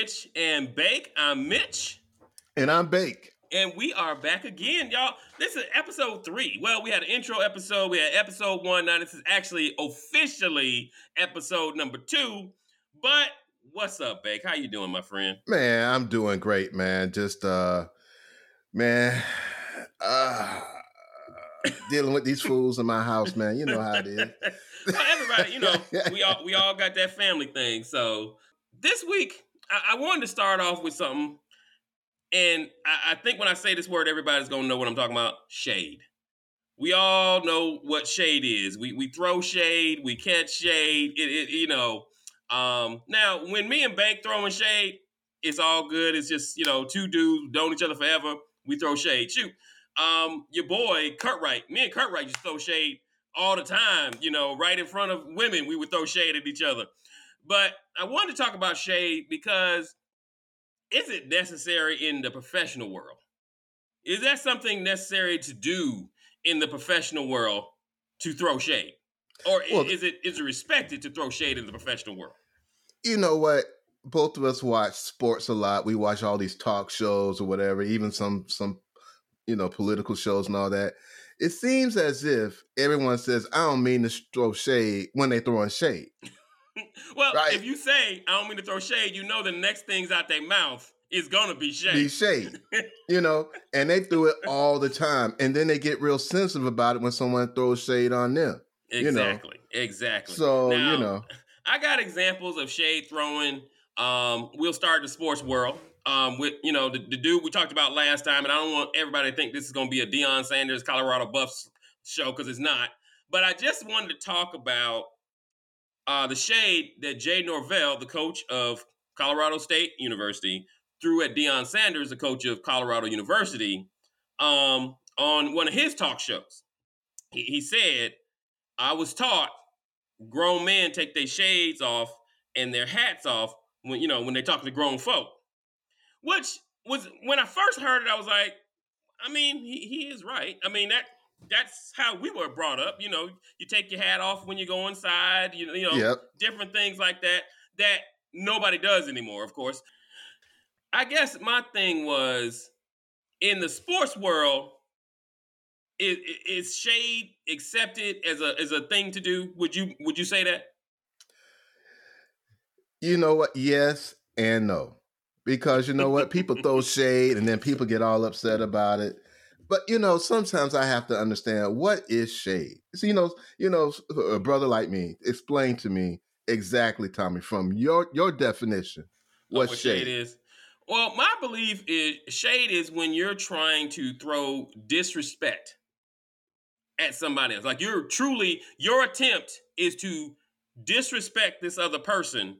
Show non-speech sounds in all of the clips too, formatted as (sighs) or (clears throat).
Mitch and Bake. I'm Mitch. And I'm Bake. And we are back again, y'all. This is episode three. Well, we had an intro episode. We had episode one. Now this is actually officially episode number two. But what's up, Bake? How you doing, my friend? Man, I'm doing great, man. Just uh man, uh dealing with these fools in my house, man. You know how it is. (laughs) well, everybody, you know, (laughs) we all we all got that family thing. So this week, I, I wanted to start off with something, and I, I think when I say this word, everybody's gonna know what I'm talking about. Shade. We all know what shade is. We we throw shade, we catch shade. It, it you know. Um, now, when me and Bake throwing shade, it's all good. It's just you know two dudes known each other forever. We throw shade. Shoot, um, your boy Wright. me and Wright just throw shade all the time. You know, right in front of women, we would throw shade at each other. But I wanted to talk about shade because is it necessary in the professional world? Is that something necessary to do in the professional world to throw shade? Or well, is it is it respected to throw shade in the professional world? You know what? Both of us watch sports a lot. We watch all these talk shows or whatever, even some some you know political shows and all that. It seems as if everyone says, "I don't mean to throw shade" when they throw in shade. (laughs) well, right? if you say I don't mean to throw shade, you know the next things out their mouth is gonna be shade. Be shade. you know, and they do it all the time. And then they get real sensitive about it when someone throws shade on them. Exactly. You know? Exactly. So, now, you know. I got examples of shade throwing. Um, we'll start in the sports world. Um, with you know the, the dude we talked about last time, and I don't want everybody to think this is going to be a Deion Sanders Colorado Buffs show because it's not. But I just wanted to talk about uh, the shade that Jay Norvell, the coach of Colorado State University, threw at Deion Sanders, the coach of Colorado University, um, on one of his talk shows. He, he said, I was taught grown men take their shades off and their hats off when you know when they talk to grown folk. Which was when I first heard it, I was like, I mean, he, he is right. I mean that that's how we were brought up. You know, you take your hat off when you go inside. You, you know, yep. different things like that that nobody does anymore. Of course, I guess my thing was in the sports world. Is, is shade accepted as a as a thing to do? Would you would you say that? You know what? Yes and no, because you know what? People throw shade, and then people get all upset about it but you know, sometimes I have to understand what is shade. So you know, you know, a brother like me, explain to me exactly, Tommy, from your your definition, what, what shade. shade is. Well, my belief is shade is when you're trying to throw disrespect at somebody else. Like you're truly your attempt is to disrespect this other person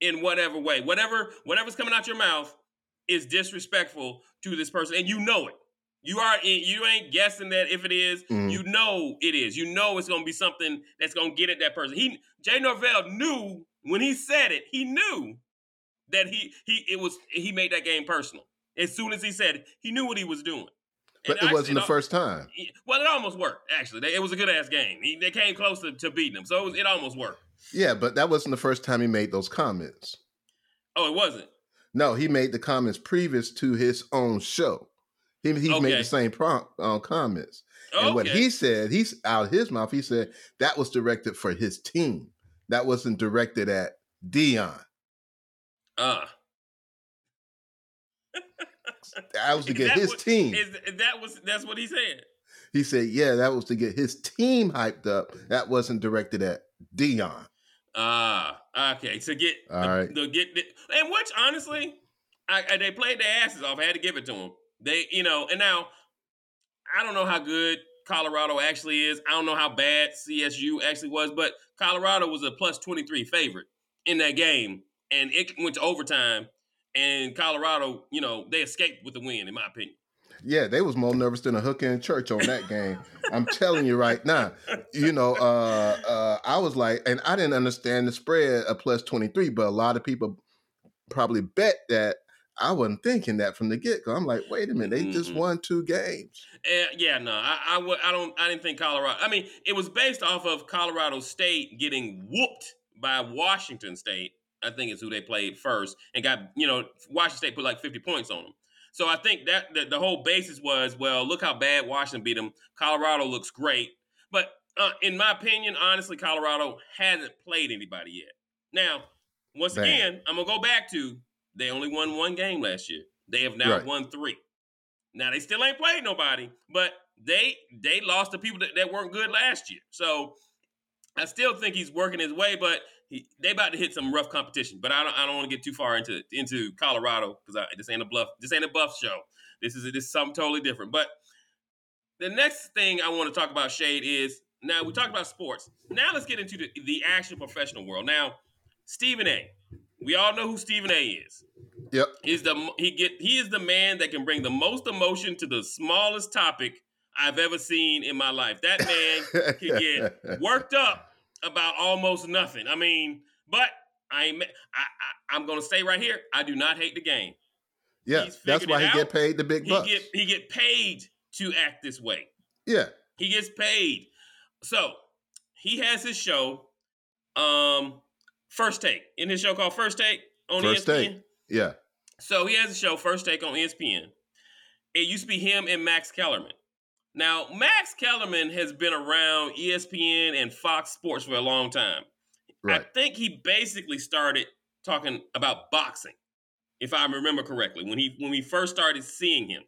in whatever way. Whatever whatever's coming out your mouth is disrespectful to this person and you know it. You are you ain't guessing that if it is, mm. you know it is. You know it's gonna be something that's gonna get at that person. He Jay Norvell knew when he said it, he knew that he he it was he made that game personal. As soon as he said it, he knew what he was doing. But and it wasn't the first time. Well, it almost worked. Actually, it was a good ass game. He, they came close to, to beating him, so it was it almost worked. Yeah, but that wasn't the first time he made those comments. Oh, it wasn't. No, he made the comments previous to his own show. He, he's okay. made the same prompt uh, comments. And okay. what he said, he's out of his mouth, he said that was directed for his team. That wasn't directed at Deion. Uh. that was to (laughs) get his what, team. Is, that was that's what he said. He said, "Yeah, that was to get his team hyped up. That wasn't directed at Deion." Ah, uh, okay. To get all the, right, the, get the, and which honestly, I, I, they played their asses off. I had to give it to them. They, you know, and now I don't know how good Colorado actually is. I don't know how bad CSU actually was, but Colorado was a plus 23 favorite in that game. And it went to overtime. And Colorado, you know, they escaped with the win, in my opinion. Yeah, they was more nervous than a hooker in church on that game. I'm telling you right now. You know, uh, uh, I was like, and I didn't understand the spread of plus 23, but a lot of people probably bet that I wasn't thinking that from the get go. I'm like, wait a minute, they mm-hmm. just won two games. Uh, yeah, no, I, I, w- I don't, I didn't think Colorado. I mean, it was based off of Colorado State getting whooped by Washington State. I think is who they played first, and got you know Washington State put like 50 points on them. So I think that the, the whole basis was, well, look how bad Washington beat them. Colorado looks great, but uh, in my opinion, honestly, Colorado hasn't played anybody yet. Now, once again, I'm gonna go back to they only won one game last year. They have now Right. won three. Now they still ain't played nobody, but they they lost to people that, that weren't good last year. So I still think he's working his way, but he, they about to hit some rough competition. But I don't I don't want to get too far into into Colorado because I this ain't a bluff. This ain't a buff show. This is this is something totally different. But the next thing I want to talk about Shade is now we talked about sports. Now let's get into the, the actual professional world. Now Stephen A. We all know who Stephen A. is. Yep. He's the he get he is the man that can bring the most emotion to the smallest topic I've ever seen in my life. That man (laughs) can get worked up about almost nothing. I mean, but I ain't, I, I I'm gonna stay right here. I do not hate the game. yeah, that's why he get paid the big He bucks. get he get paid to act this way. yeah, He gets paid. So he has his show, um, First Take. In his show called First Take on First ESPN. Take. yeah, So he has a show, First Take on ESPN. It used to be him and Max Kellerman. Now, Max Kellerman has been around ESPN and Fox Sports for a long time. right. I think he basically started talking about boxing, if I remember correctly, when he when we first started seeing him.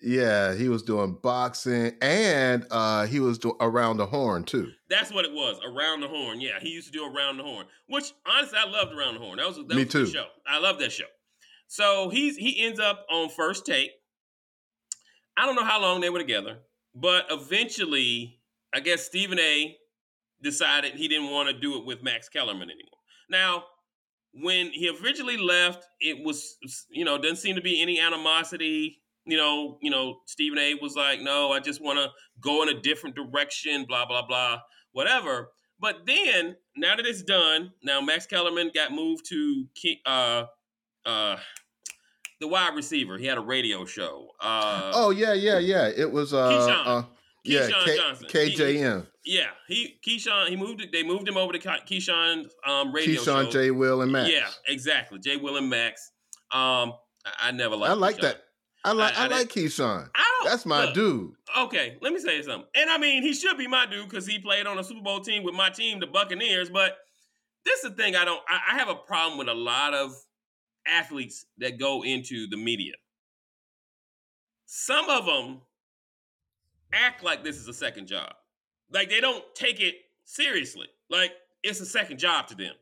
Yeah, he was doing boxing and uh he was do- around the horn too. That's what it was, Around the Horn. Yeah, he used to do Around the Horn, which honestly I loved Around the Horn. That was that Me was a good too. show. I love that show. So he's he ends up on First Take. I don't know how long they were together, but eventually, I guess Stephen A. decided he didn't want to do it with Max Kellerman anymore. Now, when he originally left, it was you know doesn't seem to be any animosity. You know, you know, Stephen A. was like, "No, I just want to go in a different direction." Blah blah blah, whatever. But then, now that it's done, now Max Kellerman got moved to uh, uh, the wide receiver. He had a radio show. Uh, oh yeah, yeah, yeah. It was uh, Keyshawn. uh yeah, Keyshawn K- Johnson. KJM. yeah, he Keyshawn. He moved. it- They moved him over to Ke- Keyshawn's um, radio show. Keyshawn J. Will and Max. Yeah, exactly. Jay Will and Max. Um, I, I never liked. I like that. I like I- I, I like Keyshawn. I don't. That's my look, dude. Okay, let me say something. And I mean, he should be my dude because he played on a Super Bowl team with my team, the Buccaneers. But this is the thing I don't. I, I have a problem with a lot of athletes that go into the media. Some of them act like this is a second job. Like they don't take it seriously. Like it's a second job to them.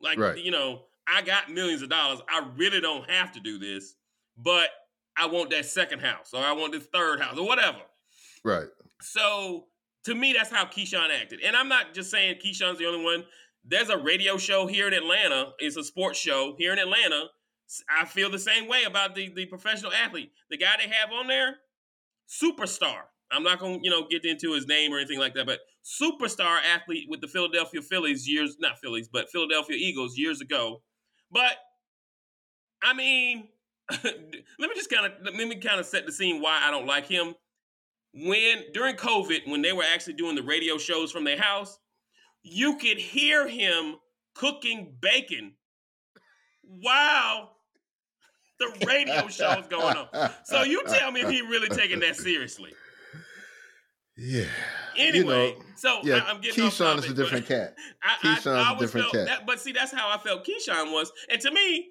Like Right. you know, I got millions of dollars. I really don't have to do this, but I want that second house or I want this third house or whatever. Right. So to me, that's how Keyshawn acted. And I'm not just saying Keyshawn's the only one. There's a radio show here in Atlanta. It's a sports show here in Atlanta. I feel the same way about the, the professional athlete. The guy they have on there, superstar. I'm not gonna, you know, get into his name or anything like that, but superstar athlete with the Philadelphia Phillies years, not Phillies, but Philadelphia Eagles years ago. But I mean, (laughs) let me just kind of let me kind of set the scene why I don't like him when during COVID, when they were actually doing the radio shows from their house, you could hear him cooking bacon while the radio show is going on. So you tell me if he really taking that seriously. Yeah. Anyway, You know, so yeah, I, am getting off Keyshawn is a different cat. I, Keyshawn's (laughs) I, I a different felt cat. That, but see, that's how I felt Keyshawn was, and to me,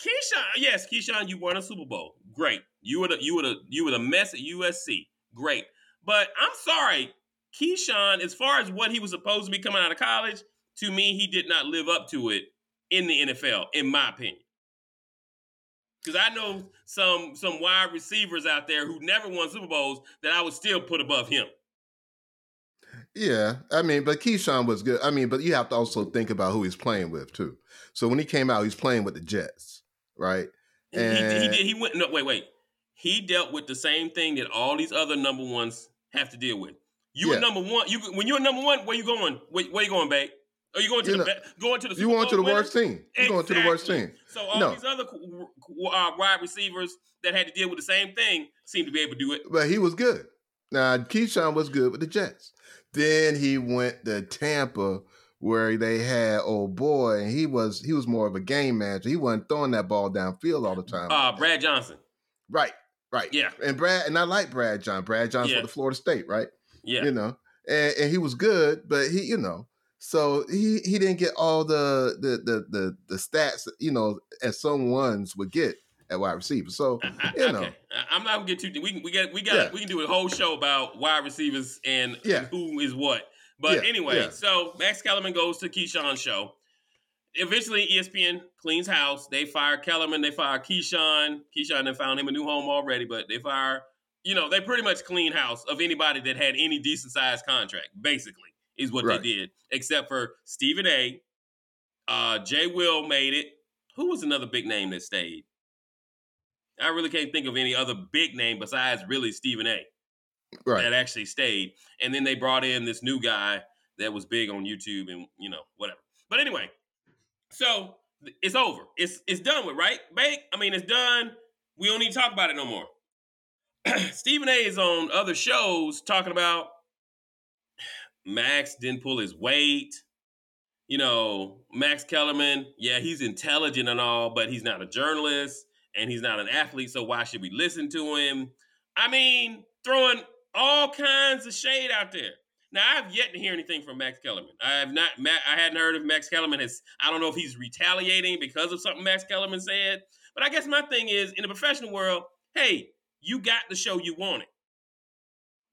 Keyshawn, yes, Keyshawn, you won a Super Bowl, great. You were the you were the you were the mess at USC, great. But I'm sorry, Keyshawn, as far as what he was supposed to be coming out of college, to me, he did not live up to it in the NFL, in my opinion. Because I know some some wide receivers out there who never won Super Bowls that I would still put above him. Yeah, I mean, but Keyshawn was good. I mean, but you have to also think about who he's playing with too. So when he came out, he's playing with the Jets, right? He- he, he did. He went. No, wait, wait. He dealt with the same thing that all these other number ones have to deal with. You Yeah. were number one. You when you're number one, where you going? Where, where you going, babe? Are you going to You the know, going to the You going to the worst team. You going to the worst Exactly. team. So all No. these other uh, wide receivers that had to deal with the same thing seem to be able to do it. But he was good. Now Keyshawn was good with the Jets. Then he went to Tampa where they had old boy, and he was he was more of a game manager. He wasn't throwing that ball downfield all the time. Uh, Brad Johnson. Right, right. Yeah. And Brad and I like Brad John. Brad Johnson Yeah. for the Florida State, right? Yeah. You know, and, and he was good, but he, you know, so he he didn't get all the the the the, the stats, you know, as some ones would get at wide receiver. So I- I- you know. okay, I- I'm not gonna get too. We can we got we got Yeah. we can do a whole show about wide receivers and Yeah. who is what. But Yeah, anyway, yeah. so Max Kellerman goes to Keyshawn's show. Eventually, ESPN cleans house. They fire Kellerman. They fire Keyshawn. Keyshawn then found him a new home already, but they fire. You know, they pretty much clean house of anybody that had any decent sized contract. Basically, is what Right. they did, except for Stephen A. Uh, Jay Will made it. Who was another big name that stayed? I really can't think of any other big name besides really Stephen A. right. that actually stayed. And then they brought in this new guy that was big on YouTube and you know whatever. But anyway, so it's over. It's it's done with, right? Bake. I mean, it's done. We don't need to talk about it no more. (clears throat) Stephen A. is on other shows talking about (sighs) Max didn't pull his weight. You know, Max Kellerman, yeah, he's intelligent and all, but he's not a journalist and he's not an athlete, so why should we listen to him? I mean, throwing all kinds of shade out there. Now, I've yet to hear anything from Max Kellerman. I have not. I hadn't heard of Max Kellerman. Has I don't know if he's retaliating because of something Max Kellerman said. But I guess my thing is, in the professional world, hey, you got the show you wanted.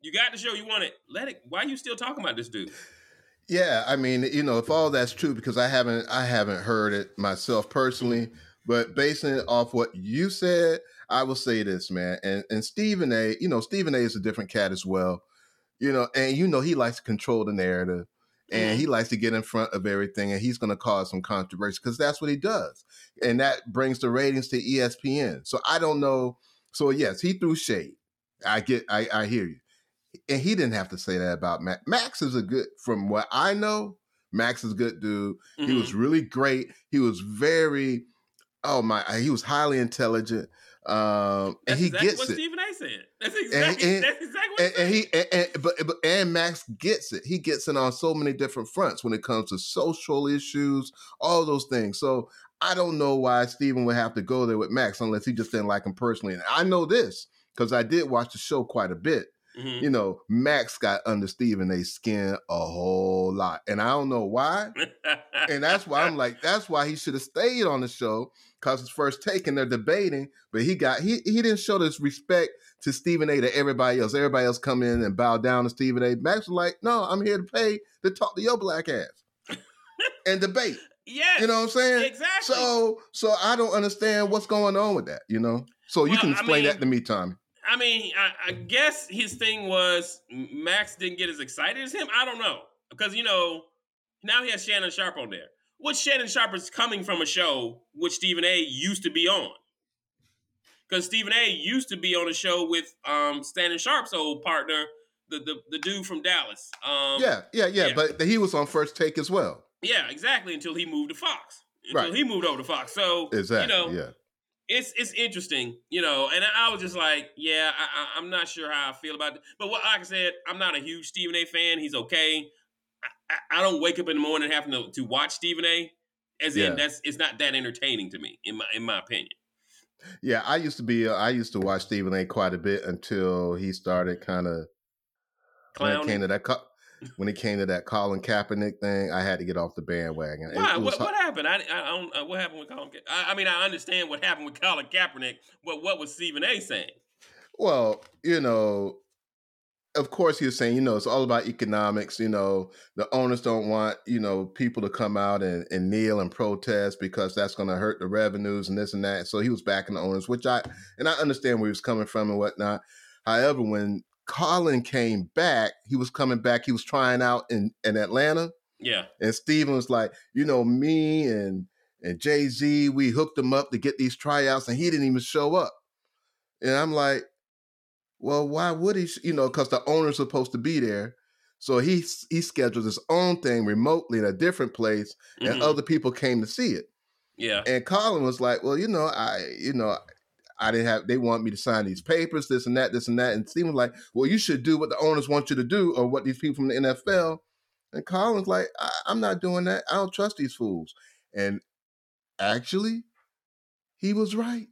You got the show you wanted. Let it. Why are you still talking about this dude? Yeah, I mean, you know, if all that's true, because I haven't, I haven't heard it myself personally, but basing it off what you said, I will say this, man. And and Stephen A, you know, Stephen A is a different cat as well, you know, and you know he likes to control the narrative, and he likes to get in front of everything, and he's going to cause some controversy because that's what he does, and that brings the ratings to ESPN. So I don't know. So yes, he threw shade. I get, I, I hear you and he didn't have to say that about Max. Max is a good, from what I know, Max is a good dude. He Mhm. was really great. He was very, oh my, he was highly intelligent, um, and That's he exactly gets what it. Stephen A. said. That's exactly. and- that's exactly what And, he and and, and but, but and Max gets it. He gets it on so many different fronts when it comes to social issues, all those things. So I don't know why Stephen would have to go there with Max unless he just didn't like him personally. And I know this because I did watch the show quite a bit Mhm. you know, Max got under Stephen A's skin a whole lot. And I don't know why. And that's why I'm like, that's why he should have stayed on the show because his first take and they're debating, but he got he he didn't show this respect to Stephen A to everybody else. Everybody else come in and bow down to Stephen A. Max was like, no, I'm here to pay to talk to your black ass (laughs) and debate. Yeah, You know what I'm saying? Exactly. So so I don't understand what's going on with that, you know? So you Well, can I explain mean- that to me, Tommy. I mean, I, I guess his thing was Max didn't get as excited as him. I don't know because you know now he has Shannon Sharpe on there. Which Shannon Sharpe is coming from a show which Stephen A. used to be on. Because Stephen A. used to be on a show with um Shannon Sharpe's old partner, the the, the dude from Dallas. Um, yeah, yeah, yeah, yeah. But he was on first take as well. yeah, exactly. Until he moved to Fox. Until Right. he moved over to Fox. So Exactly. you know, yeah. it's it's interesting, you know, and I, I was just like, yeah, I, I, I'm not sure how I feel about it. But what, like I said, I'm not a huge Stephen A. fan. He's okay. I, don't wake up in the morning having to, to watch Stephen A. As Yeah. in, that's it's not that entertaining to me, in my in my opinion. Yeah, I used to be. Uh, I used to watch Stephen A. quite a bit until he started kind of when it came to that. When it came to that Colin Kaepernick thing, I had to get off the bandwagon. Why? What, what happened? I, I don't. Uh, what happened with Colin? Ka- I, I mean, I understand what happened with Colin Kaepernick, but what was Stephen A. saying? Well, you know, of course, he was saying, you know, it's all about economics. You know, the owners don't want, you know, people to come out and, and kneel and protest because that's going to hurt the revenues and this and that. So he was backing the owners, which I, and I understand where he was coming from and whatnot. However, when Colin came back, he was coming back, he was trying out in, in Atlanta. Yeah. And Stephen was like, you know, me and and Jay Z, we hooked him up to get these tryouts, and he didn't even show up. And I'm like, well, why would he? You know, because the owner's supposed to be there. So he he scheduled his own thing remotely in a different place, and Mhm. other people came to see it. yeah. And Colin was like, well, you know, I, you know, I didn't have. They want me to sign these papers, this and that, this and that. And Stephen was like, well, you should do what the owners want you to do, or what these people from the NFL And Colin's like, I- I'm not doing that. I don't trust these fools. And actually, he was right.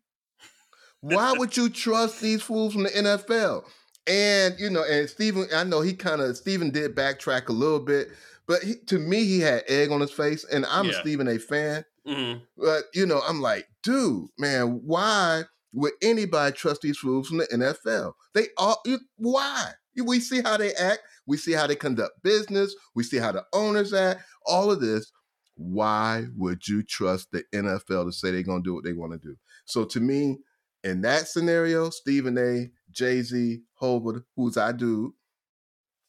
Why would you trust these fools from the NFL? And you know, and Stephen, I know he kind of Stephen did backtrack a little bit, but he, to me, he had egg on his face, and I'm a Yeah. Stephen A. fan. Mhm. But you know, I'm like, dude, man, why would anybody trust these fools from the NFL? They all why? We see how they act, we see how they conduct business, we see how the owners act, all of this. Why would you trust the NFL to say they're gonna do what they want to do? So to me, in that scenario, Stephen A, Jay-Z, Hobart, who's I do,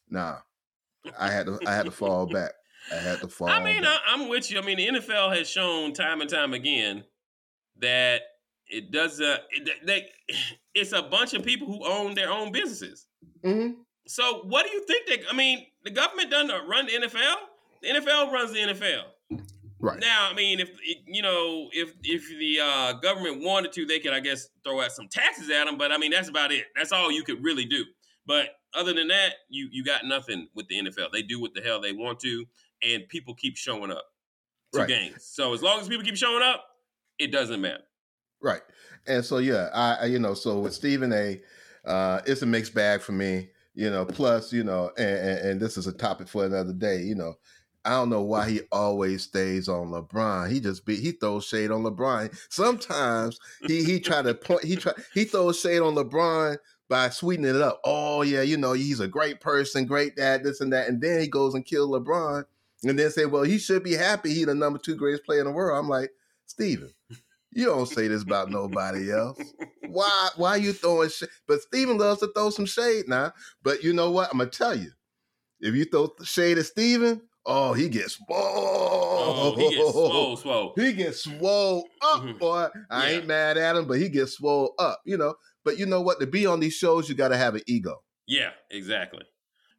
nah. I had to I had to fall (laughs) back. I had to fall I mean, back. I, I'm with you. I mean, the NFL has shown time and time again that it does. Uh, it, they, (sighs) it's a bunch of people who own their own businesses. Mhm. So, what do you think? That I mean, the government doesn't run the NFL. The NFL runs the NFL. Right. Now, I mean, if you know, if if the uh, government wanted to, they could, I guess, throw out some taxes at them. But I mean, that's about it. That's all you could really do. But other than that, you you got nothing with the NFL. They do what the hell they want to, and people keep showing up to Right. games. So as long as people keep showing up, it doesn't matter. Right. And so yeah, I, you know, so with Stephen A, uh, it's a mixed bag for me. You know, plus, you know, and, and, and this is a topic for another day, you know. I don't know why he always stays on LeBron. He just be he throws shade on LeBron. Sometimes he he try to point he try he throws shade on LeBron by sweetening it up. Oh yeah, you know, he's a great person, great dad, this and that. And then he goes and kills LeBron and then say, Well, he should be happy he the number two greatest player in the world. I'm like, Stephen, you don't say this about nobody else. Why? Why you throwing shade? But Stephen loves to throw some shade now. But you know what? I'm gonna tell you, if you throw shade at Stephen, oh, he gets Oh, swole. he gets swole, swole. He gets swole up, Mhm. boy. I Yeah. ain't mad at him, but he gets swole up. You know. But you know what? To be on these shows, you got to have an ego. Yeah, exactly.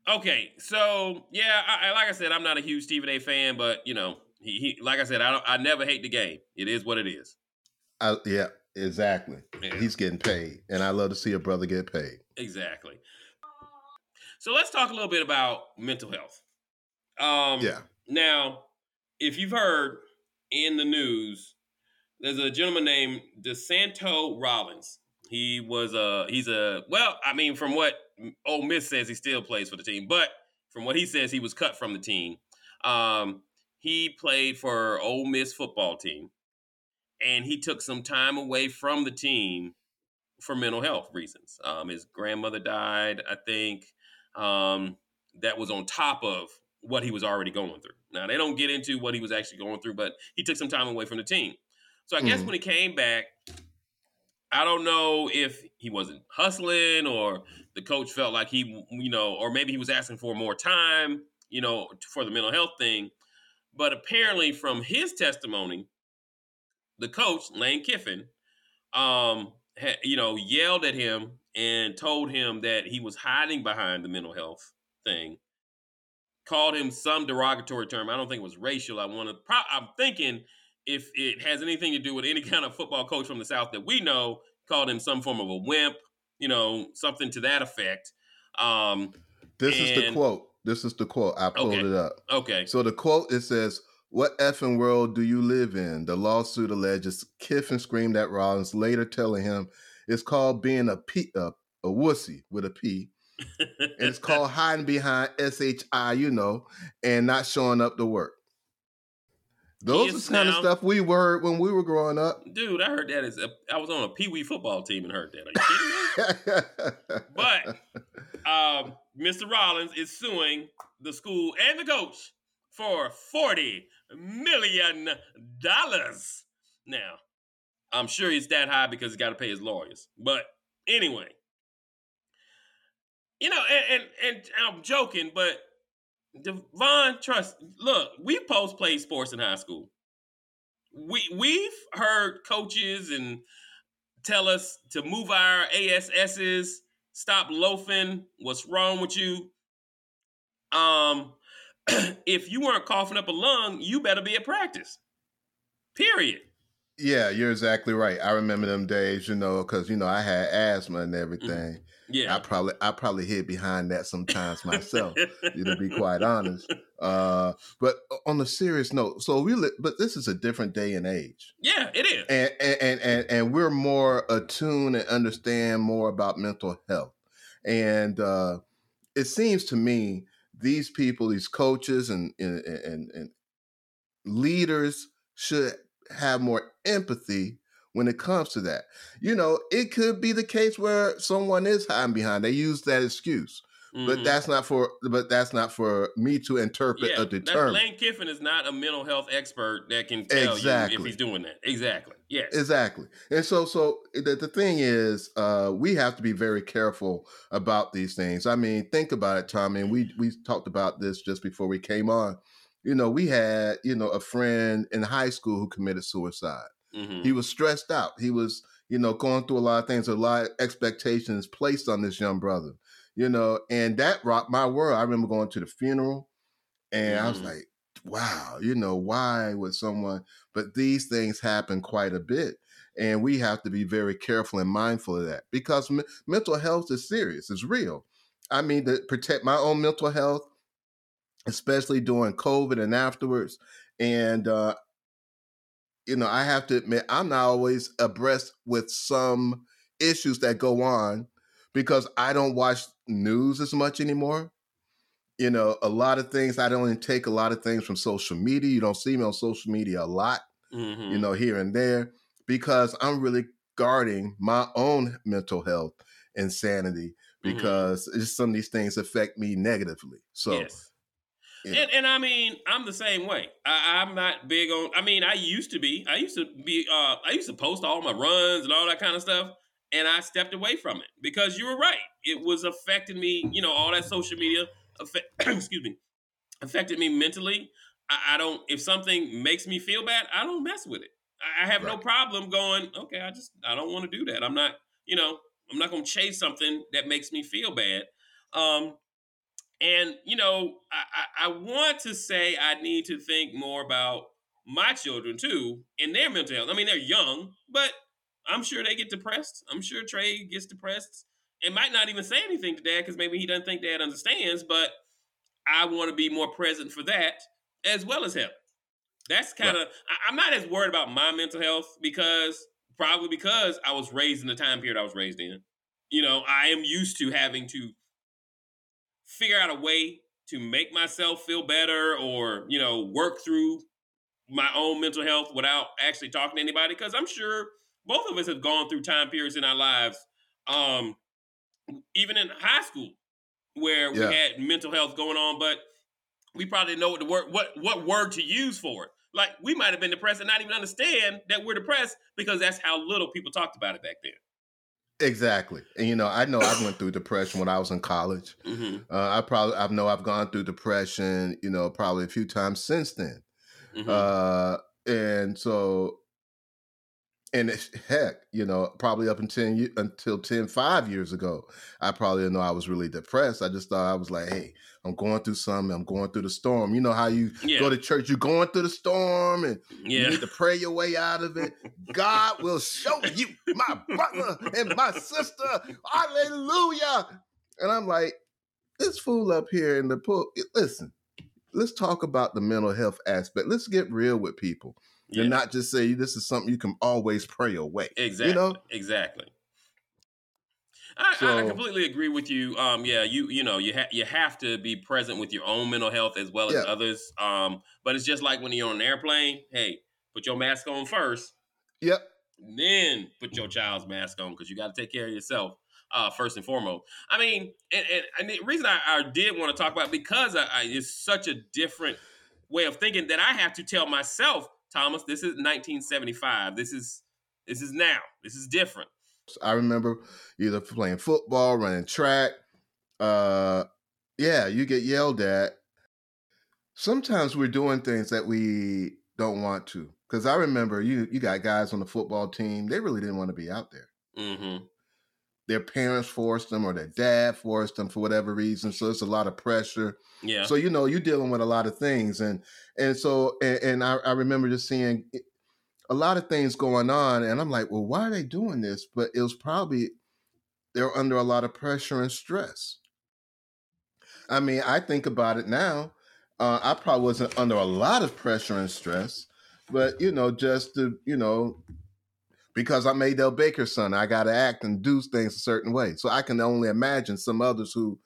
Okay, so yeah, I, I- like I said, I'm not a huge Stephen A. fan, but you know, he, he like I said, I don't, I never hate the game. It is what it is. I, yeah, exactly. Yeah. He's getting paid, and I love to see a brother get paid. Exactly. So let's talk a little bit about mental health. Um, Yeah. Now, if you've heard in the news, there's a gentleman named DeSanto Rollins. He was a he's a well, I mean, from what Ole Miss says, he still plays for the team, but from what he says, he was cut from the team. Um, he played for Ole Miss football team, and he took some time away from the team for mental health reasons. Um, his grandmother died, I think. Um, that was on top of what he was already going through. Now they don't get into what he was actually going through, but he took some time away from the team. So I guess Mhm. when he came back, I don't know if he wasn't hustling or the coach felt like he, you know, or maybe he was asking for more time, you know, for the mental health thing. But apparently, from his testimony, the coach Lane Kiffin, um, had, you know, yelled at him and told him that he was hiding behind the mental health thing. Called him some derogatory term. I don't think it was racial. I want to. Pro- I'm thinking if it has anything to do with any (laughs) kind of football coach from the South that we know, called him some form of a wimp. You know, something to that effect. Um, This is the quote. This is the quote. I pulled Okay. it up. okay. So the quote it says, "What effing world do you live in?" The lawsuit alleges Kiffin screamed at Rollins, later telling him it's called being a p a, a wussy with a p, and it's called hiding behind shi, you know, and not showing up to work. Those are the kind of stuff we were when we were growing up. Dude, I heard that as a, I was on a pee wee football team and heard that. Are you kidding me? (laughs) But um, Mr. Rollins is suing the school and the coach for forty million dollars. Now, I'm sure it's that high because he's got to pay his lawyers. But anyway, you know, and and, and I'm joking, but DeVonn, trust. Look, we post played sports in high school. We we've heard coaches and tell us to move our ASSs, stop loafing. What's wrong with you? Um, (clears throat) if you weren't coughing up a lung, you better be at practice. Period. yeah, you're exactly right. I remember them days, you know, because you know I had asthma and everything. Yeah. I probably I probably hid behind that sometimes myself, you know, to be quite honest. Uh, but on a serious note, so we li- but this is a different day and age. yeah, it is. And and and and we're more attuned and understand more about mental health. And uh it seems to me these people, these coaches and and, and, and leaders should have more empathy when it comes to that. You know, it could be the case where someone is hiding behind. They use that excuse. But Mhm. that's not for but that's not for me to interpret yeah, or that- determine. Lane Kiffin is not a mental health expert that can tell you if he's doing that. Exactly. Yes. Exactly. And so so the, the thing is uh we have to be very careful about these things. I mean, think about it, Tommy, and we we talked about this just before we came on. You know, we had, you know, a friend in high school who committed suicide. Mhm. He was stressed out. He was, you know, going through a lot of things, a lot of expectations placed on this young brother. You know, and that rocked my world. I remember going to the funeral and I was Mhm. like, wow, you know, why would someone but these things happen quite a bit. And we have to be very careful and mindful of that because me- mental health is serious, it's real. I mean, to protect my own mental health, especially during COVID and afterwards. And, uh, you know, I have to admit, I'm not always abreast with some issues that go on because I don't watch news as much anymore. You know, a lot of things, I don't take a lot of things from social media. You don't see me on social media a lot Mhm. you know, here and there, because I'm really guarding my own mental health and sanity Mhm. because it's some of these things affect me negatively. So, yes. Yeah. And, and I mean, I'm the same way. I, I'm not big on. I mean, I used to be. I used to be. Uh, I used to post all my runs and all that kind of stuff, and I stepped away from it because you were right. It was affecting me. You know, all that social media. Affect, (clears throat) excuse me, affected me mentally. I, I don't. If something makes me feel bad, I don't mess with it. I, I have no problem going. Okay, I just I don't want to do that. I'm not. You know, I'm not going to chase something that makes me feel bad. Um, and you know, I, I, I want to say I need to think more about my children too and their mental health. I mean, they're young, but I'm sure they get depressed. I'm sure Trey gets depressed and might not even say anything to dad because maybe he doesn't think dad understands. But I want to be more present for that as well as him. That's kind of I'm not as worried about my mental health because probably because I was raised in the time period I was raised in. You know, I am used to having to figure out a way to make myself feel better or, you know, work through my own mental health without actually talking to anybody. Cause I'm sure both of us have gone through time periods in our lives, um, even in high school, where we had mental health going on, but we probably know what the word what what word to use for it. Like we might have been depressed and not even understand that we're depressed because that's how little people talked about it back then. Exactly. And, you know, I know I went through depression when I was in college. Mm-hmm. Uh, I probably, I know I've gone through depression, you know, probably a few times since then. Mm-hmm. Uh, and so, and heck, you know, probably up until until 10, five years ago, I probably didn't know I was really depressed. I just thought I was like, hey, I'm going through something. I'm going through the storm. You know how you yeah. go to church, you're going through the storm and you need to pray your way out of it. God will show you, my brother and my sister. Hallelujah. And I'm like, this fool up here in the pool. Listen, let's talk about the mental health aspect. Let's get real with people Yeah. and not just say this is something you can always pray away. Exactly. know? Exactly. I, I completely agree with you. Um, yeah, you you know you ha- you have to be present with your own mental health as well as Yeah. others. Um, but it's just like when you're on an airplane. Hey, put your mask on first, Yep. then put your child's mask on because you got to take care of yourself uh, first and foremost. I mean, and, and, and the reason I, I did want to talk about it because I, I, it's such a different way of thinking that I have to tell myself, Thomas, this is 1975. This is this is now. This is different. I remember either playing football, running track. Uh, yeah, you get yelled at. Sometimes we're doing things that we don't want to. Because I remember you, you got guys on the football team. They really didn't want to be out there. Mm-hmm. Their parents forced them, or their dad forced them for whatever reason. So it's a lot of pressure. Yeah. So you know you're dealing with a lot of things, and and so and, and I, I remember just seeing a lot of things going on, and I'm like, well, why are they doing this? But it was probably they're under a lot of pressure and stress. I mean, I think about it now. Uh, I probably wasn't under a lot of pressure and stress, but you know, just to you know, because I'm Adele Baker's son, I got to act and do things a certain way. So I can only imagine some others who,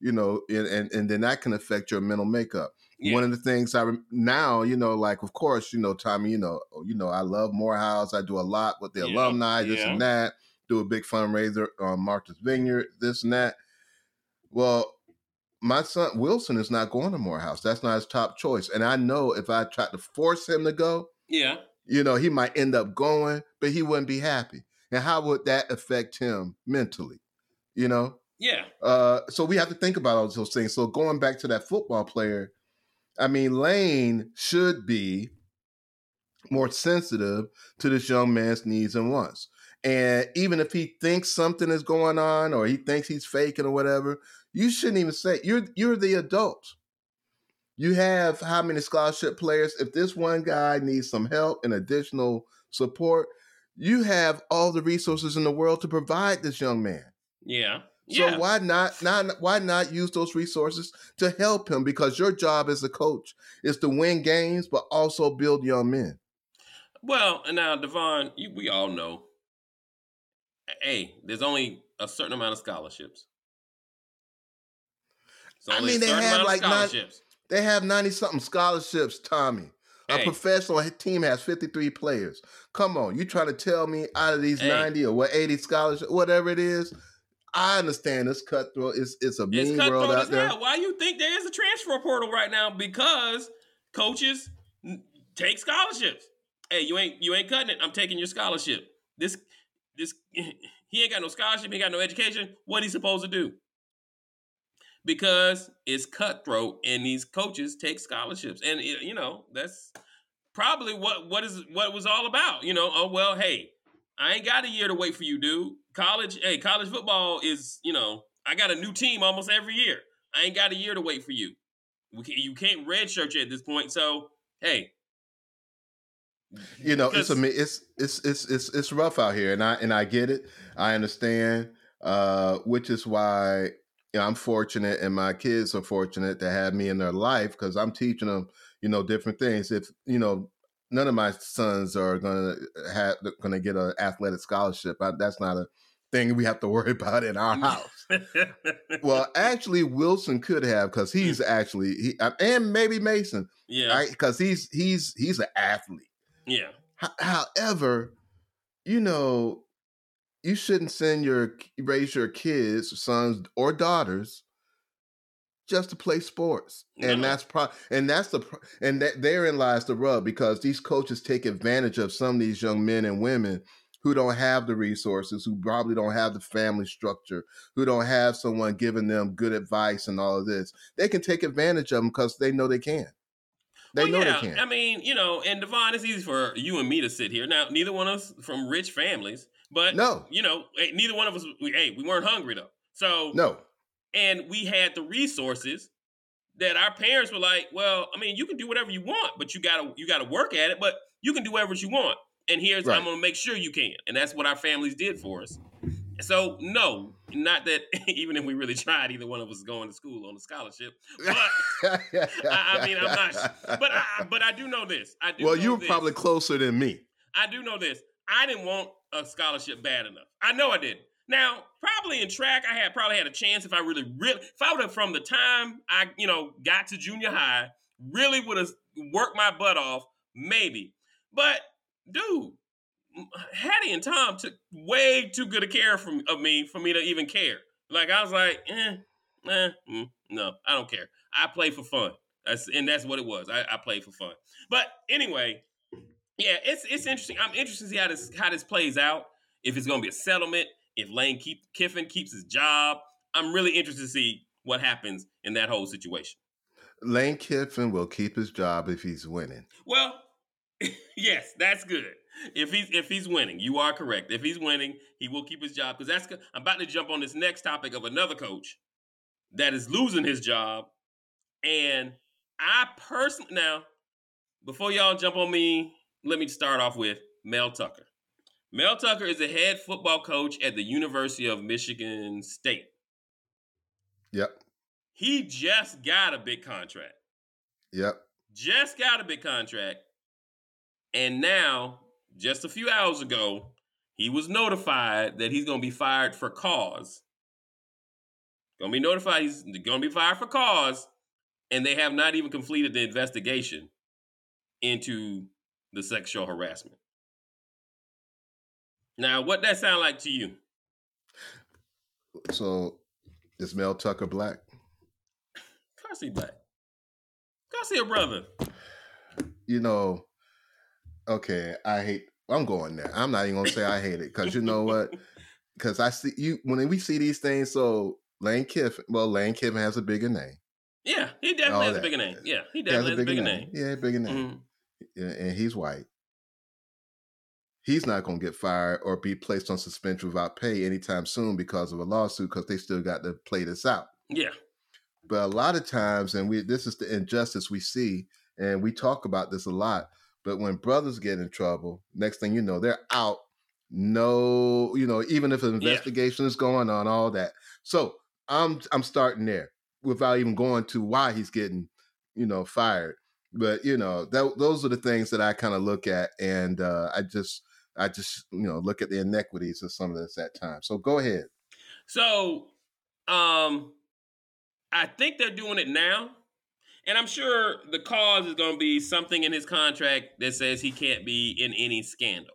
you know, and and, and then that can affect your mental makeup. Yeah. One of the things I now, you know, like of course, you know, Tommy, you know, oh, you know, I love Morehouse. I do a lot with the yeah. alumni, this yeah. and that. Do a big fundraiser on Martha's Vineyard, this and that. Well, my son Wilson is not going to Morehouse. That's not his top choice. And I know if I tried to force him to go, yeah, you know, he might end up going, but he wouldn't be happy. And how would that affect him mentally? You know? Yeah. Uh, so we have to think about all those things. So going back to that football player, I mean, Lane should be more sensitive to this young man's needs and wants. And even if he thinks something is going on or he thinks he's faking or whatever, you shouldn't even say you're you're the adult. You have how many scholarship players? If this one guy needs some help and additional support, you have all the resources in the world to provide this young man. Yeah. So yeah. why not not why not use those resources to help him? Because your job as a coach is to win games, but also build young men. Well, and now DeVonn, you, we all know. Hey, there's only a certain amount of scholarships. I mean, they have like nine, they have ninety something scholarships. Tommy, hey. a professional team has fifty three players. Come on, you trying to tell me out of these hey. ninety or what eighty scholarships, whatever it is? I understand it's cutthroat. It's it's a mean it's world out there. Hell. Why you think there is a transfer portal right now? Because coaches take scholarships. Hey, you ain't you ain't cutting it. I'm taking your scholarship. This this (laughs) he ain't got no scholarship. He ain't got no education. What he supposed to do? because it's cutthroat and these coaches take scholarships and you know that's probably what what is what was all about you know oh well hey i ain't got a year to wait for you dude college hey college football is you know i got a new team almost every year i ain't got a year to wait for you you can't redshirt you at this point so hey you know it's a it's it's it's it's it's rough out here and i and i get it i understand uh which is why you know, I'm fortunate and my kids are fortunate to have me in their life because I'm teaching them, you know, different things. If, you know, none of my sons are going to have, to get an athletic scholarship. I, that's not a thing we have to worry about in our mm. house. well, actually, Wilson could have because hmm. he's actually he uh, and maybe Mason, yeah, because he's he's he's an athlete. Yeah. H- however, you know, you shouldn't send your raise your kids, sons or daughters, just to play sports. No. And that's pro and that's the pro- and that therein lies the rub because these coaches take advantage of some of these young men and women who don't have the resources, who probably don't have the family structure, who don't have someone giving them good advice and all of this. They can take advantage of them because they know they can. They well, know yeah. they can. I mean, you know, and DeVonn, it's easy for you and me to sit here. Now, neither one of us from rich families. But no, you know, eh, neither one of us. We, hey, we weren't hungry though. So no, and we had the resources that our parents were like, well, I mean, you can do whatever you want, but you gotta you gotta work at it. But you can do whatever you want. And here's right. I'm gonna make sure you can. And that's what our families did for us. So no, not that (laughs) even if we really tried, either one of us going to school on a scholarship. But I, I, mean, I'm not. But I, but I do know this. I do. Well, you're this. probably closer than me. I do know this. I didn't want a scholarship bad enough. I know I didn't. Now, probably in track, I had probably had a chance if I really, really, if I would have from the time I, you know, got to junior high, really would have worked my butt off, maybe. But dude, Hattie and Tom took way too good a care from of me for me to even care. Like I was like, eh, eh, mm, no, I don't care. I play for fun. That's and that's what it was. I, I played for fun. But anyway, yeah, it's it's interesting. I'm interested to see how this how this plays out. If it's going to be a settlement, if Lane keep, Kiffin keeps his job, I'm really interested to see what happens in that whole situation. Lane Kiffin will keep his job if he's winning. Well, (laughs) yes, that's good. If he's if he's winning, you are correct. If he's winning, he will keep his job because that's. I'm about to jump on this next topic of another coach that is losing his job, and I personally now before y'all jump on me let me start off with Mel Tucker. Mel Tucker is a head football coach at the University of Michigan State. Yep. He just got a big contract. Yep. Just got a big contract. And now, just a few hours ago, he was notified that he's going to be fired for cause. Going to be notified he's going to be fired for cause. And they have not even completed the investigation into the sexual harassment. Now, what that sound like to you? So, is Mel Tucker black? Of course he black. Of course he a brother. You know, okay, I hate. I'm going there. I'm not even gonna say I hate it because you know what? (laughs) Because I see you when we see these things. So Lane Kiffin, well, Lane Kiffin has a bigger name. Yeah, he definitely has a bigger name. Yeah, he He definitely has a bigger name. Yeah, bigger name. Mhm. Yeah, and he's white. He's not going to get fired or be placed on suspension without pay anytime soon because of a lawsuit because they still got to play this out. Yeah, But a lot of times, and we this is the injustice we see, and we talk about this a lot. But when brothers get in trouble, next thing you know, they're out. No, you know, even if an Yeah. investigation is going on, all that. So I'm I'm starting there without even going to why he's getting, you know, fired. But you know, that those are the things that I kind of look at, and uh, I just I just you know look at the inequities of some of this at times. So go ahead. So, um, I think they're doing it now, and I'm sure the cause is going to be something in his contract that says he can't be in any scandal.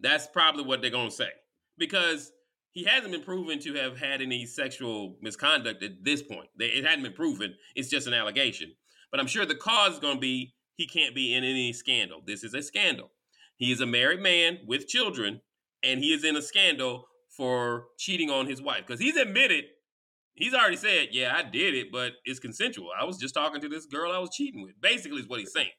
That's probably what they're going to say because he hasn't been proven to have had any sexual misconduct at this point. It hadn't been proven; it's just an allegation. But I'm sure the cause is going to be he can't be in any scandal. This is a scandal. He is a married man with children, and he is in a scandal for cheating on his wife because he's admitted he's already said yeah i did it but it's consensual i was just talking to this girl i was cheating with basically is what he's saying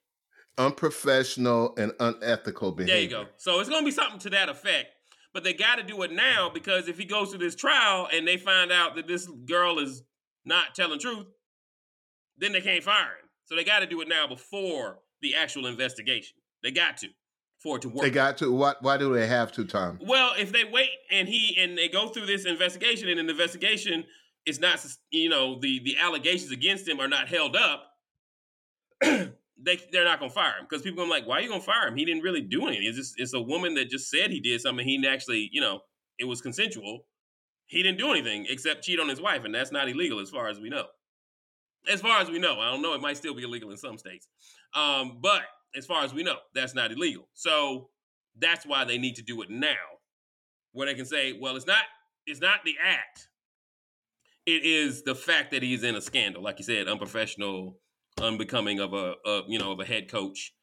Unprofessional and unethical behavior. there you go so it's going to be something to that effect but they got to do it now because if he goes to this trial and they find out that this girl is not telling truth then they can't fire him so they got to do it now before the actual investigation they got to for it to work They got to. What? Why do they have to, Tom? Well, if they wait and he and they go through this investigation and an investigation is not you know the the allegations against him are not held up, (clears throat) they they're not gonna fire him because people are like, why are you gonna fire him? He didn't really do anything. It's just it's a woman that just said he did something. He actually you know it was consensual. He didn't do anything except cheat on his wife, and that's not illegal as far as we know. As far as we know, I don't know. It might still be illegal in some states, um, but as far as we know, that's not illegal. So that's why they need to do it now, where they can say, well, it's not it's not the act. It is the fact that he's in a scandal, like you said, unprofessional, unbecoming of a, a you know of a head coach.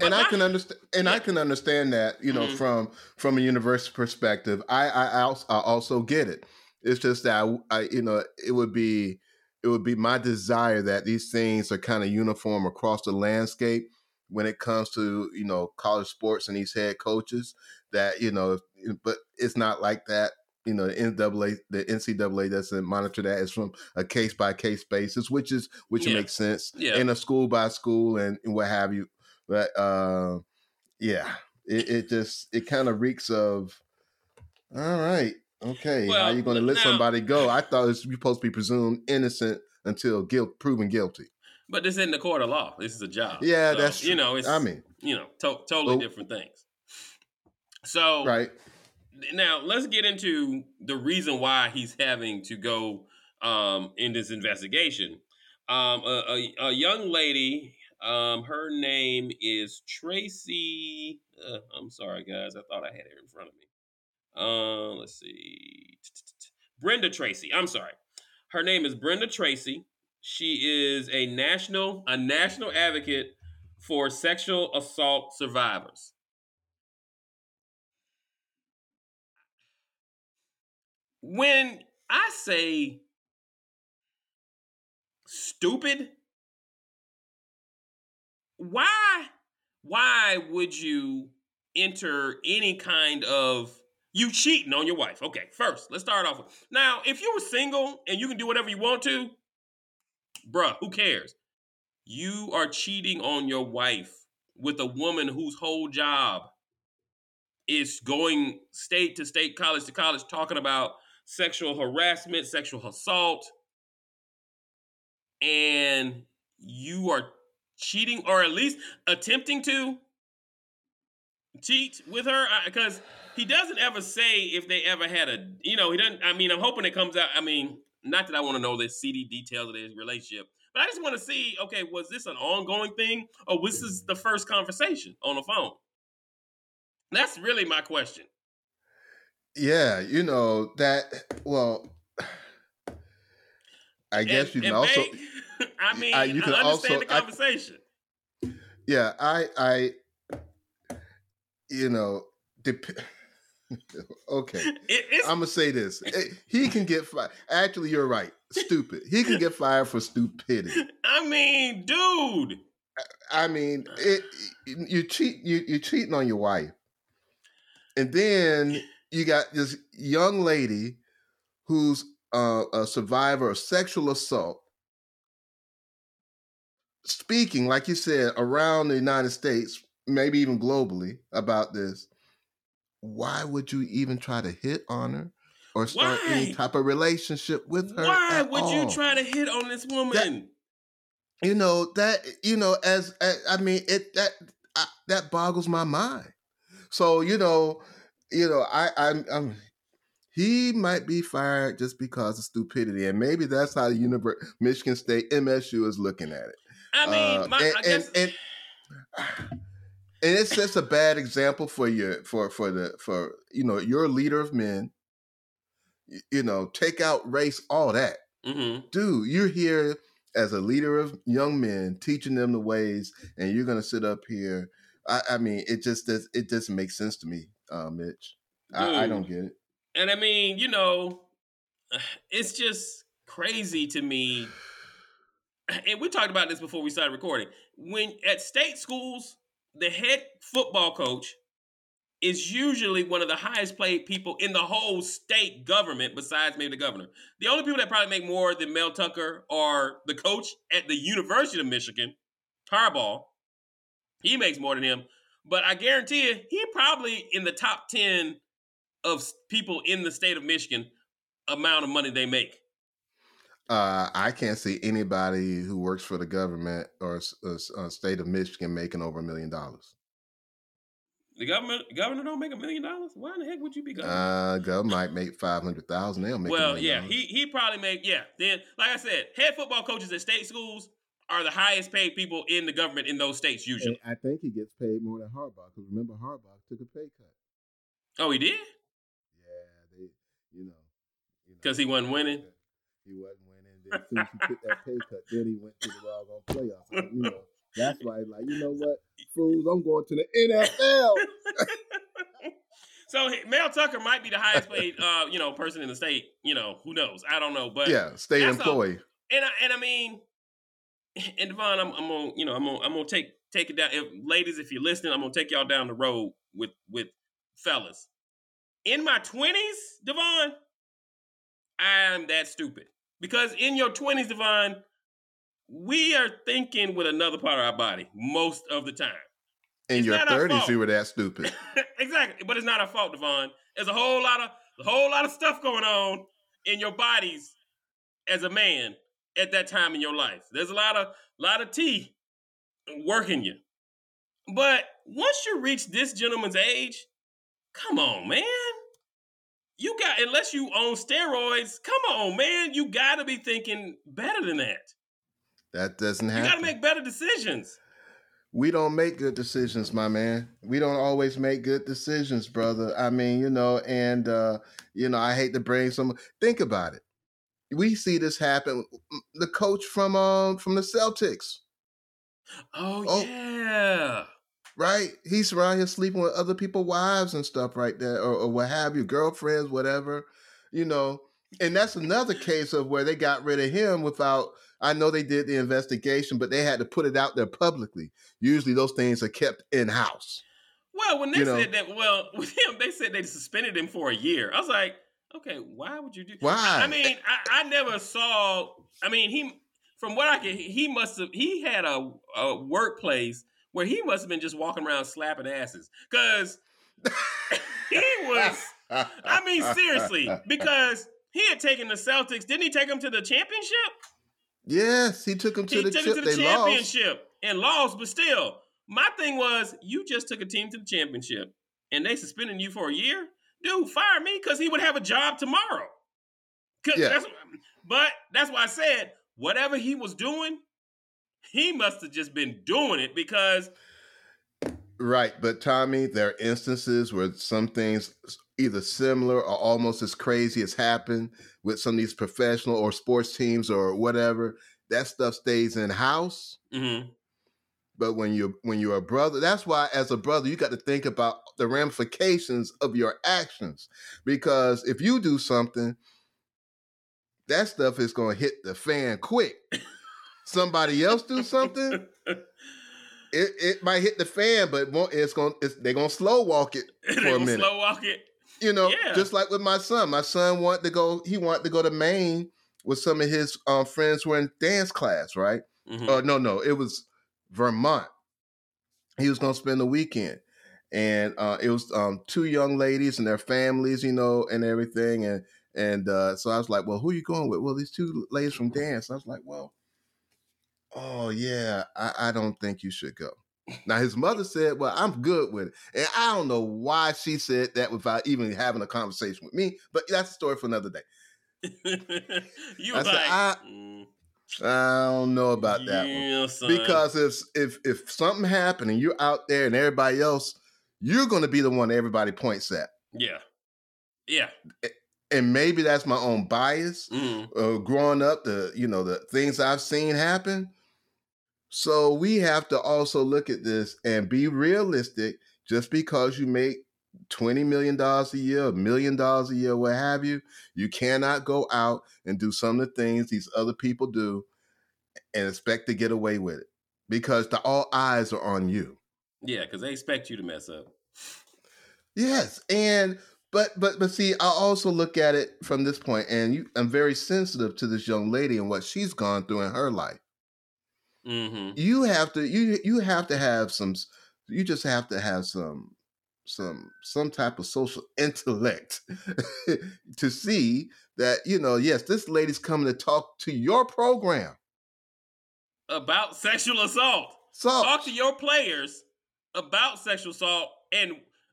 But and I my- can understand, and I can understand that, you know, Mhm. from from a university perspective. I I also, I also get it. It's just that I, I, you know, it would be it would be my desire that these things are kind of uniform across the landscape when it comes to you know college sports and these head coaches. That you know, but it's not like that. You know, the NCAA, the NCAA doesn't monitor that. It's from a case by case basis, which is which Yeah. makes sense. Yeah. In a school by school and, and what have you. But uh, yeah, it, it just it kind of reeks of. All right, okay. how Well, you going to let now- somebody go? I thought it was supposed to be presumed innocent until guilt proven guilty. but this isn't the court of law. This is a job. Yeah, So, that's you know. It's I mean, you know, to- totally Oh. different things. So right? Now let's get into the reason why he's having to go um, in this investigation. Um, a, a, a young lady, um, her name is Tracy. Uh, I'm sorry, guys. I thought I had her in front of me. Uh, let's see. Brenda Tracy. I'm sorry. Her name is Brenda Tracy. She is a national a national advocate for sexual assault survivors. When I say stupid, why why would you enter any kind of you cheating on your wife? Okay, first, let's start off with now, if you were single and you can do whatever you want to, bruh, who cares? You are cheating on your wife with a woman whose whole job is going state to state, college to college, talking about sexual harassment, sexual assault, and you are cheating or at least attempting to cheat with her? Because he doesn't ever say if they ever had a you know he doesn't i mean i'm hoping it comes out i mean not that i want to know the seedy details of his relationship but i just want to see okay was this an ongoing thing or was this the first conversation on the phone? That's really my question yeah you know that well i guess and, you can also I mean, I, you can I understand also, the conversation. I, yeah, I, I, you know, dep- (laughs) okay. It, I'm gonna say this: eh, he can get fired. Actually, you're right. Stupid. He can get fired for stupidity. (laughs) I mean, dude. I mean, it, you cheat. You you're cheating on your wife, and then you got this young lady who's uh, a survivor of sexual assault speaking, like you said, around the United States, maybe even globally about this, why would you even try to hit on her or start why? any type of relationship with her? Why would all? you try to hit on this woman? That, you know that you know as, as I mean it that I, that boggles my mind. So you know, you know I I'm, I'm he might be fired just because of stupidity, and maybe that's how the University Michigan State MSU is looking at it. I mean, uh, my, and, I guess. And, and, and it sets a bad example for you for for the for you know you're a leader of men you know take out race all that mm-hmm. dude you're here as a leader of young men teaching them the ways and you're gonna sit up here i, I mean it just does it doesn't make sense to me uh, mitch I, I don't get it and i mean you know (sighs) it's just crazy to me (sighs) and we talked about this before we started recording. When at state schools, the head football coach is usually one of the highest paid people in the whole state government, besides maybe the governor. The only people that probably make more than Mel Tucker are the coach at the University of Michigan, Harbaugh. He makes more than him. But I guarantee you, he probably in the top 10 of people in the state of Michigan amount of money they make. Uh, I can't see anybody who works for the government or a, a uh, state of Michigan making over a million dollars. The government governor don't make a million dollars. Why in the heck would you be governor? Uh, government might make five hundred thousand. They'll make. Well, yeah, he he probably make yeah. Then, like I said, head football coaches at state schools are the highest paid people in the government in those states usually. And I think he gets paid more than Harbaugh because remember Harbaugh took a pay cut. Oh, he did. Yeah, they, you know, because you know, he wasn't winning. He wasn't as soon as he took that pay cut, then he went to the doggone playoffs. You know, that's why he's like, you know what, fools, I'm going to the NFL. (laughs) so Mel Tucker might be the highest paid, uh, you know, person in the state. You know, who knows? I don't know, but yeah, state employee. A, and I, and I mean, (laughs) and DeVonn, I'm, I'm gonna, you know, I'm gonna, I'm gonna take take it down. If, ladies, if you're listening, I'm gonna take y'all down the road with with fellas. In my twenties, DeVonn, I'm that stupid. Because in your 20s, DeVonn, we are thinking with another part of our body most of the time. In it's your 30s, you were that stupid. (laughs) exactly. But it's not our fault, DeVonn. There's a whole lot of a whole lot of stuff going on in your bodies as a man at that time in your life. There's a lot of lot of tea working you. But once you reach this gentleman's age, come on, man you got unless you own steroids, come on, man. You gotta be thinking better than that. That doesn't happen. You gotta make better decisions. We don't make good decisions, my man. We don't always make good decisions, brother. I mean, you know, and uh, you know, I hate to bring some think about it. We see this happen. The coach from um from the Celtics. Oh, oh yeah right? He's around here sleeping with other people's wives and stuff right there, or, or what have you, girlfriends, whatever, you know. And that's another case of where they got rid of him without. I know they did the investigation, but they had to put it out there publicly. Usually, those things are kept in house. Well, when they you said that, well, (laughs) with him, they said they suspended him for a year. I was like, okay, why would you do? Why? I mean, I, I never saw. I mean, he from what I can, he must have. He had a, a workplace where he must have been just walking around slapping asses. Cause (laughs) he was, I mean, seriously, because he had taken the Celtics. Didn't he take them to the championship? Yes, he took them to he the took chip. them to the they lost. championship and lost, but still, my thing was, you just took a team to the championship, and they suspended you for a year. Dude, fire me because he would have a job tomorrow. Yeah. that's- but that's why I said whatever he was doing, he must have just been doing it because Right, but Tommy, there are instances where some things either similar or almost as crazy has happened with some of these professional or sports teams or whatever. That stuff stays in house. mhm, But when you when you're a brother, that's why as a brother you got to think about the ramifications of your actions. Because if you do something, that stuff is going to hit the fan quick. Somebody else do something, it, it might hit the fan, but it's going it's, they're going to slow walk it (laughs) for a minute. slow walk it. You know, Yeah. just like with my son. My son wanted to go. He wanted to go to Maine with some of his um, friends who were in dance class, right? Mhm. Uh, no, no, it was Vermont. He was going to spend the weekend, and uh, it was um, two young ladies and their families, you know, and everything. And and uh, so I was like, "Well, who are you going with?" Well, these two ladies from dance. I was like, "Well, oh yeah, I, I don't think you should go." Now his mother said, "Well, I'm good with it," and I don't know why she said that without even having a conversation with me. But that's a story for another day. (laughs) you I was said, like, I- mm, I don't know about that one. son. because if if if something happened and you're out there and everybody else, you're going to be the one everybody points at. yeah, yeah, And maybe that's my own bias. mm, Uh, growing up, the you know the things I've seen happen. So we have to also look at this and be realistic. Just because you make twenty million dollars a year, a million dollars a year, what have you, you cannot go out and do some of the things these other people do and expect to get away with it because the all eyes are on you. yeah, because they expect you to mess up. Yes, and but but but see, I also look at it from this point, and you, I'm very sensitive to this young lady and what she's gone through in her life. hmm You have to you you have to have some. You just have to have some some some type of social (laughs) intellect to see that you know yes this lady's coming to talk to your program About sexual assault. so Talk to your players about sexual assault, and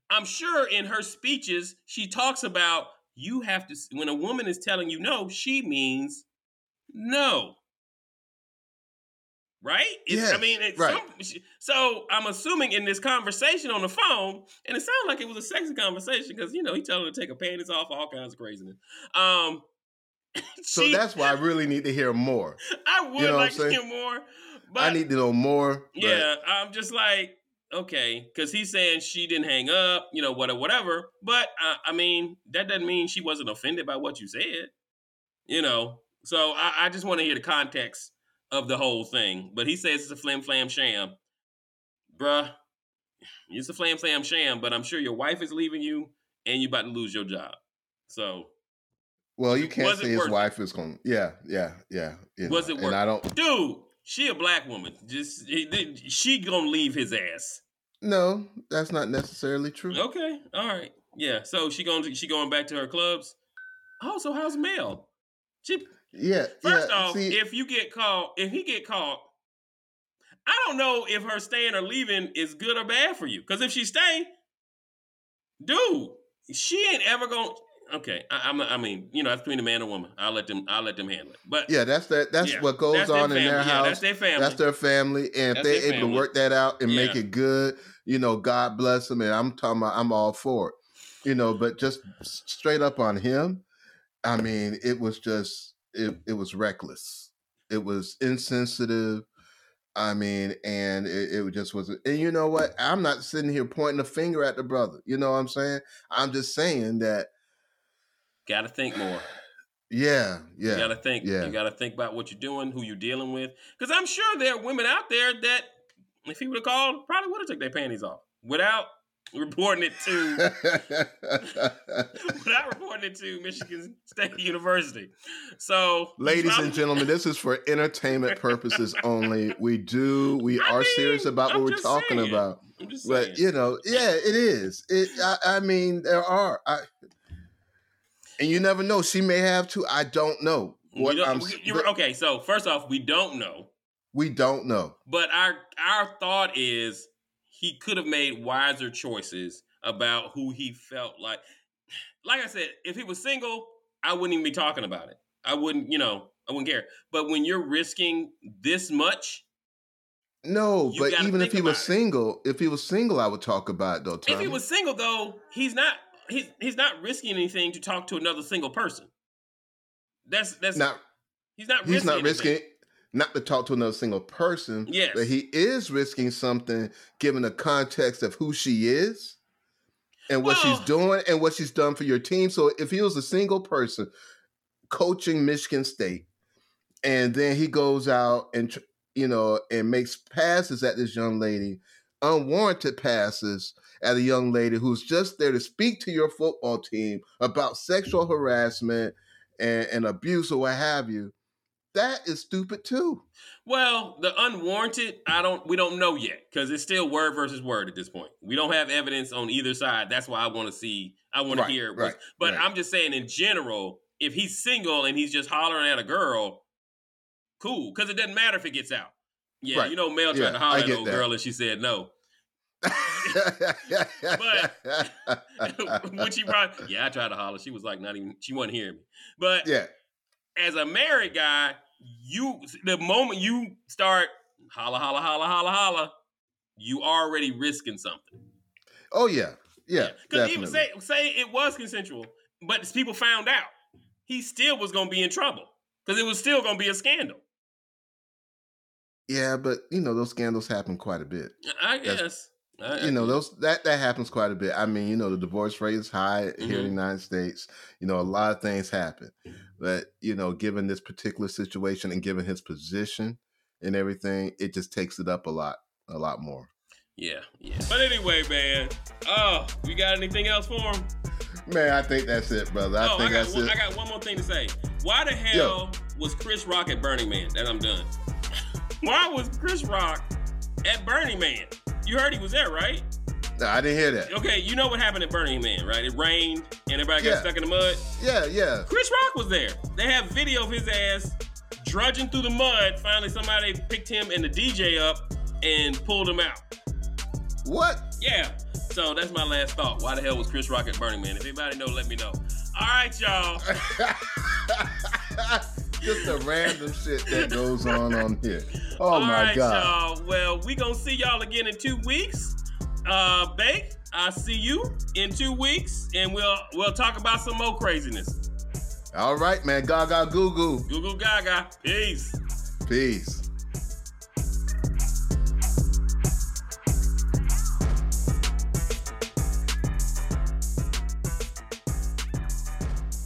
I'm sure in her speeches she talks about you have to. When a woman is telling you no, she means no. Right? It's- I mean, it's right. some- so I'm assuming in this conversation on the phone, and it sounded like it was a sexy conversation because you know he told her to take her panties off, all kinds of craziness. Um, (laughs) so she- that's why I really need to hear more (laughs) I would you know like to hear more, but I need to know more but- yeah, I'm just like, okay, because he's saying she didn't hang up, you know, whatever, whatever. But uh, I mean, that doesn't mean she wasn't offended by what you said, you know. So I, I just want to hear the context of the whole thing. But he says it's a flim flam sham, bruh. It's a flam flam sham, but I'm sure your wife is leaving you, and you're about to lose your job. So, Well, you can't say his wife is going. Yeah, yeah, yeah. you Was know, it And worth I don't. dude, she a black woman. Just she gonna leave his ass. No, that's not necessarily true. Okay, all right, yeah. So she going she going back to her clubs. Oh, so how's Mel? She Yeah. first yeah, off, see, if you get caught, if he get caught, I don't know if her staying or leaving is good or bad for you. Because if she stay, dude, she ain't ever gonna. Okay, I, I'm. I mean, you know, that's between a man and woman. I'll let them. I'll let them handle it. But yeah, that's that. That's yeah, what goes that's on in their Yeah, house. that's their family. That's their family, and if they're able to work that out and make it good, you know, God bless them. And I'm talking about, I'm all for it, you know. But just straight up on him, I mean, it was just, it, it was reckless. It was insensitive. I mean, and it, it just wasn't. And you know what? I'm not sitting here pointing a finger at the brother. You know what I'm saying? I'm just saying that, Got to think more. yeah, yeah. You got to think. yeah. You got to think about what you're doing, who you're dealing with. Because I'm sure there are women out there that, if he would have called, probably would have took their panties off without reporting it to (laughs) (laughs) without reporting it to Michigan State University. So, ladies and gentlemen, this is for entertainment purposes only. We do we I are mean, serious about I'm what we're talking saying. about. I'm just saying. But you know, yeah, it is. It. I, I mean, there are. I, and you never know. She may have to. I don't know. What don't- but okay, so first off, we don't know, we don't know. but our our thought is he could have made wiser choices about who he felt like. Like I said, if he was single, I wouldn't even be talking about it. I wouldn't, you know, I wouldn't care. But when you're risking this much, No, but even if he was it. single, if he was single, I would talk about it though. if he was single though, he's not he's he's not risking anything to talk to another single person. That's that's not, he's not he's risking not anything. Not to talk to another single person. Yes. but he is risking something given the context of who she is and what Well- she's doing and what she's done for your team. So if he was a single person coaching Michigan State, and then he goes out and you know and makes passes at this young lady, unwarranted passes at a young lady who's just there to speak to your football team about sexual harassment and, and abuse or what have you. That is stupid too. Well, the unwarranted, I don't we don't know yet because it's still word versus word at this point. We don't have evidence on either side. That's why I want to see. I want Right, to hear. right, but right. I'm just saying in general, if he's single and he's just hollering at a girl, cool. Because it doesn't matter if it gets out. Yeah, you know, Mel tried Yeah, to holler at old that. girl and she said no. But (laughs) when she brought, yeah, I tried to holler. She was like, not even. She wasn't hearing me. But yeah, as a married guy, you the moment you start holla holla holla holla holla, you already risking something. oh yeah, yeah, Because even say say it was consensual, but people found out, he still was gonna be in trouble because it was still gonna be a scandal. yeah, but you know those scandals happen quite a bit. I That's- guess. You know those that that happens quite a bit. I mean, you know, the divorce rate is high here in the Mhm. United States. You know, a lot of things happen, but you know, given this particular situation and given his position and everything, it just takes it up a lot, a lot more. yeah, yeah. But anyway, man. Oh, you got anything else for him? Man, I think that's it, brother. I oh, think I got that's one, it. I got one more thing to say. Why the hell was Chris Rock at Burning Man? And I'm done. Why was Chris Rock at Burning Man? You heard he was there, right? No, I didn't hear that. Okay, you know what happened at Burning Man, right? It rained and everybody got Yeah. stuck in the mud. Yeah, yeah. Chris Rock was there. They have video of his ass drudging through the mud. Finally, somebody picked him and the DJ up and pulled him out. What? Yeah. So that's my last thought. Why the hell was Chris Rock at Burning Man? If anybody know, let me know. All right, y'all. (laughs) Just the random shit that goes on on here. Oh All my right, god. y'all. Well, we gonna see y'all again in two weeks. Uh, Bake, I'll see you in two weeks, and we'll we'll talk about some more craziness. All right, man. Gaga goo goo. Google Gaga. Peace. Peace.